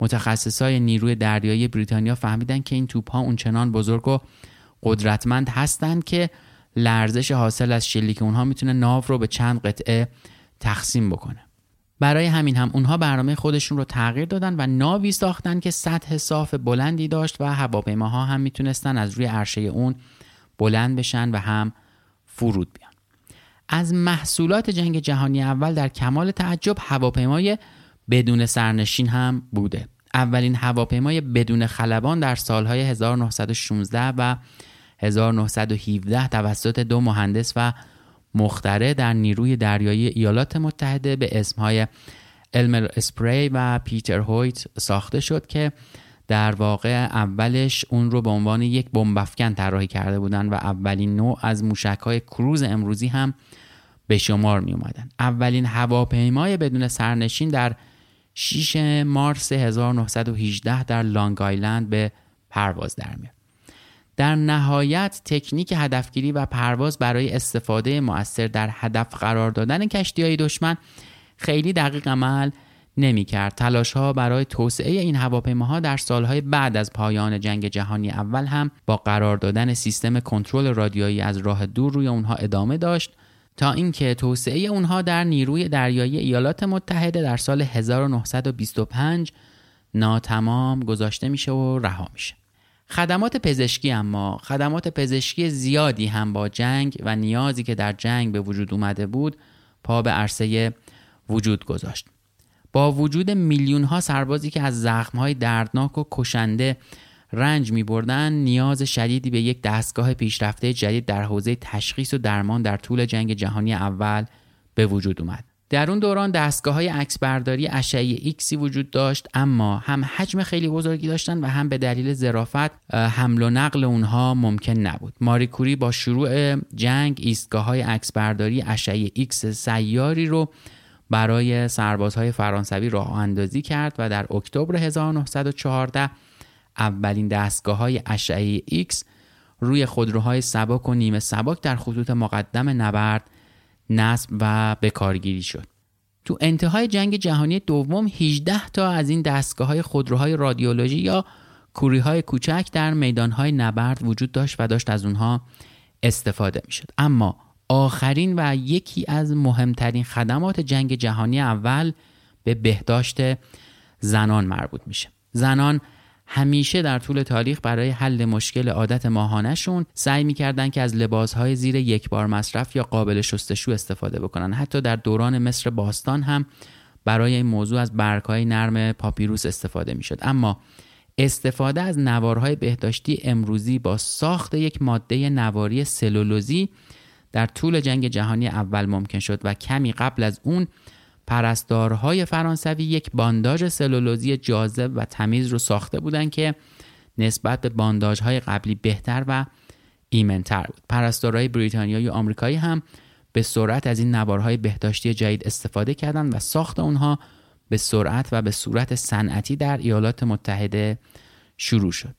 متخصصای نیروی دریایی بریتانیا فهمیدن که این توپ ها اونچنان بزرگ و قدرتمند هستند که لرزش حاصل از شلیک اونها می‌تونه ناو رو به چند قطعه تقسیم بکنه. برای همین هم اونها برنامه خودشون رو تغییر دادن و ناوی ساختن که سطح صاف بلندی داشت و هواپیماها هم می‌تونستن از روی عرشه اون بلند بشن و هم فرود بیان. از محصولات جنگ جهانی اول در کمال تعجب هواپیمای بدون سرنشین هم بوده. اولین هواپیمای بدون خلبان در سالهای 1916 و 1917 توسط دو مهندس و مختره در نیروی دریایی ایالات متحده به اسمهای المر اسپری و پیتر هویت ساخته شد که در واقع اولش اون رو به عنوان یک بمبافکن طراحی کرده بودند و اولین نوع از موشک های کروز امروزی هم به شمار می اومدن. اولین هواپیمای بدون سرنشین در 6 مارس 1918 در لانگ آیلند به پرواز در میاد. در نهایت تکنیک هدفگیری و پرواز برای استفاده مؤثر در هدف قرار دادن کشتی های دشمن خیلی دقیق عمل نمی کرد. تلاش ها برای توسعه این هواپیماها در سالهای بعد از پایان جنگ جهانی اول هم با قرار دادن سیستم کنترل رادیایی از راه دور روی اونها ادامه داشت تا اینکه توسعه اونها در نیروی دریایی ایالات متحده در سال 1925 ناتمام گذاشته میشه و رها میشه. خدمات پزشکی اما خدمات پزشکی زیادی هم با جنگ و نیازی که در جنگ به وجود اومده بود پا به عرصه وجود گذاشت. با وجود میلیون ها سربازی که از زخم های دردناک و کشنده رنج می بردن نیاز شدیدی به یک دستگاه پیشرفته جدید در حوزه تشخیص و درمان در طول جنگ جهانی اول به وجود اومد. در اون دوران دستگاه های عکسبرداری اشعه ایکسی وجود داشت اما هم حجم خیلی بزرگی داشتن و هم به دلیل ظرافت حمل و نقل اونها ممکن نبود. ماری کوری با شروع جنگ ایستگاه های عکسبرداری اشعه ایکس سیاری رو برای سربازهای فرانسوی راه اندازی کرد و در اکتبر 1914 اولین دستگاه های اشعه ایکس روی خودروهای سبک و نیمه سبک در خطوط مقدم نبرد نصب و بکارگیری شد. تو انتهای جنگ جهانی دوم 18 تا از این دستگاه های خودروهای رادیولوژی یا کوری های کوچک در میدان های نبرد وجود داشت و داشت از اونها استفاده می شد اما آخرین و یکی از مهمترین خدمات جنگ جهانی اول به بهداشت زنان مربوط میشه. زنان همیشه در طول تاریخ برای حل مشکل عادت ماهانشون سعی می‌کردن که از لباسهای زیر یک بار مصرف یا قابل شستشو استفاده بکنن. حتی در دوران مصر باستان هم برای این موضوع از برگهای نرم پاپیروس استفاده می‌شد. اما استفاده از نوارهای بهداشتی امروزی با ساخت یک ماده نواری سلولوزی در طول جنگ جهانی اول ممکن شد و کمی قبل از اون پرستارهای فرانسوی یک بانداژ سلولوزی جاذب و تمیز رو ساخته بودند که نسبت به بانداژهای قبلی بهتر و ایمنتر بود. پرستارهای بریتانیایی و آمریکایی هم به سرعت از این نوارهای بهداشتی جدید استفاده کردند و ساخت اونها به سرعت و به صورت صنعتی در ایالات متحده شروع شد.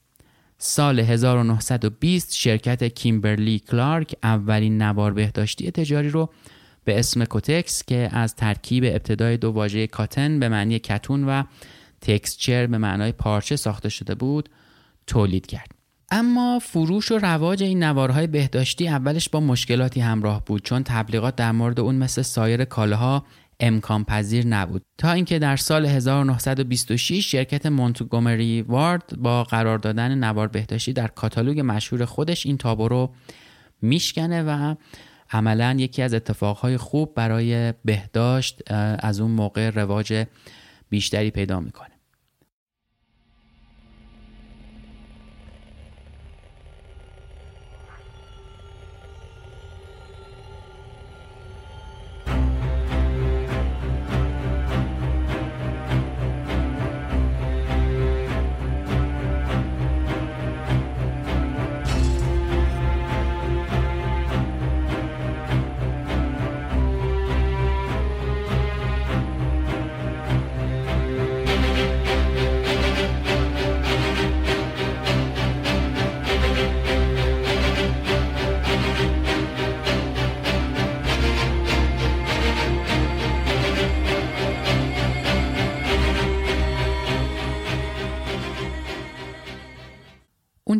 سال 1920 شرکت کیمبرلی کلارک اولین نوار بهداشتی تجاری رو به اسم کوتکس که از ترکیب ابتدای دو واژه کاتن به معنی کتون و تکسچر به معنای پارچه ساخته شده بود تولید کرد. اما فروش و رواج این نوارهای بهداشتی اولش با مشکلاتی همراه بود چون تبلیغات در مورد اون مثل سایر کالاها امکان پذیر نبود. تا اینکه در سال 1926 شرکت مونتگومری وارد با قرار دادن نوار بهداشتی در کاتالوگ مشهور خودش این تابو رو میشکنه و عملا یکی از اتفاقهای خوب برای بهداشت از اون موقع رواج بیشتری پیدا می‌کنه.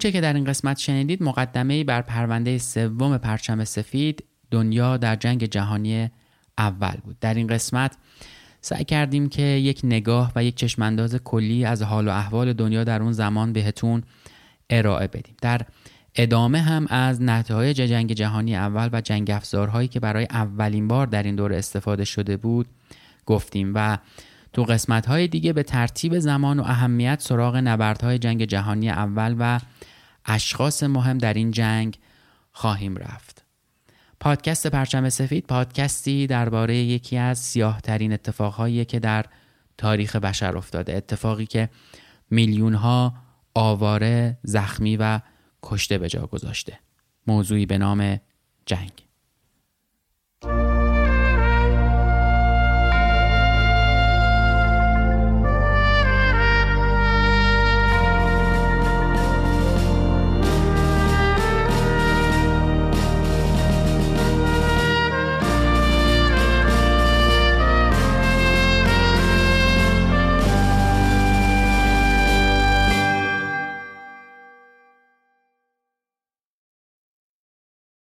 اونچه که در این قسمت شنیدید مقدمه بر پرونده سوم پرچم سفید دنیا در جنگ جهانی اول بود. در این قسمت سعی کردیم که یک نگاه و یک چشمانداز کلی از حال و احوال دنیا در اون زمان بهتون ارائه بدیم. در ادامه هم از نتایج جنگ جهانی اول و جنگ افزارهایی که برای اولین بار در این دوره استفاده شده بود گفتیم و تو قسمت های دیگه به ترتیب زمان و اهمیت سراغ نبردهای جنگ جهانی اول و اشخاص مهم در این جنگ خواهیم رفت. پادکست پرچم سفید پادکستی درباره یکی از سیاه ترین اتفاقهایی که در تاریخ بشر افتاده. اتفاقی که میلیون ها آواره زخمی و کشته به جا گذاشته. موضوعی به نام جنگ.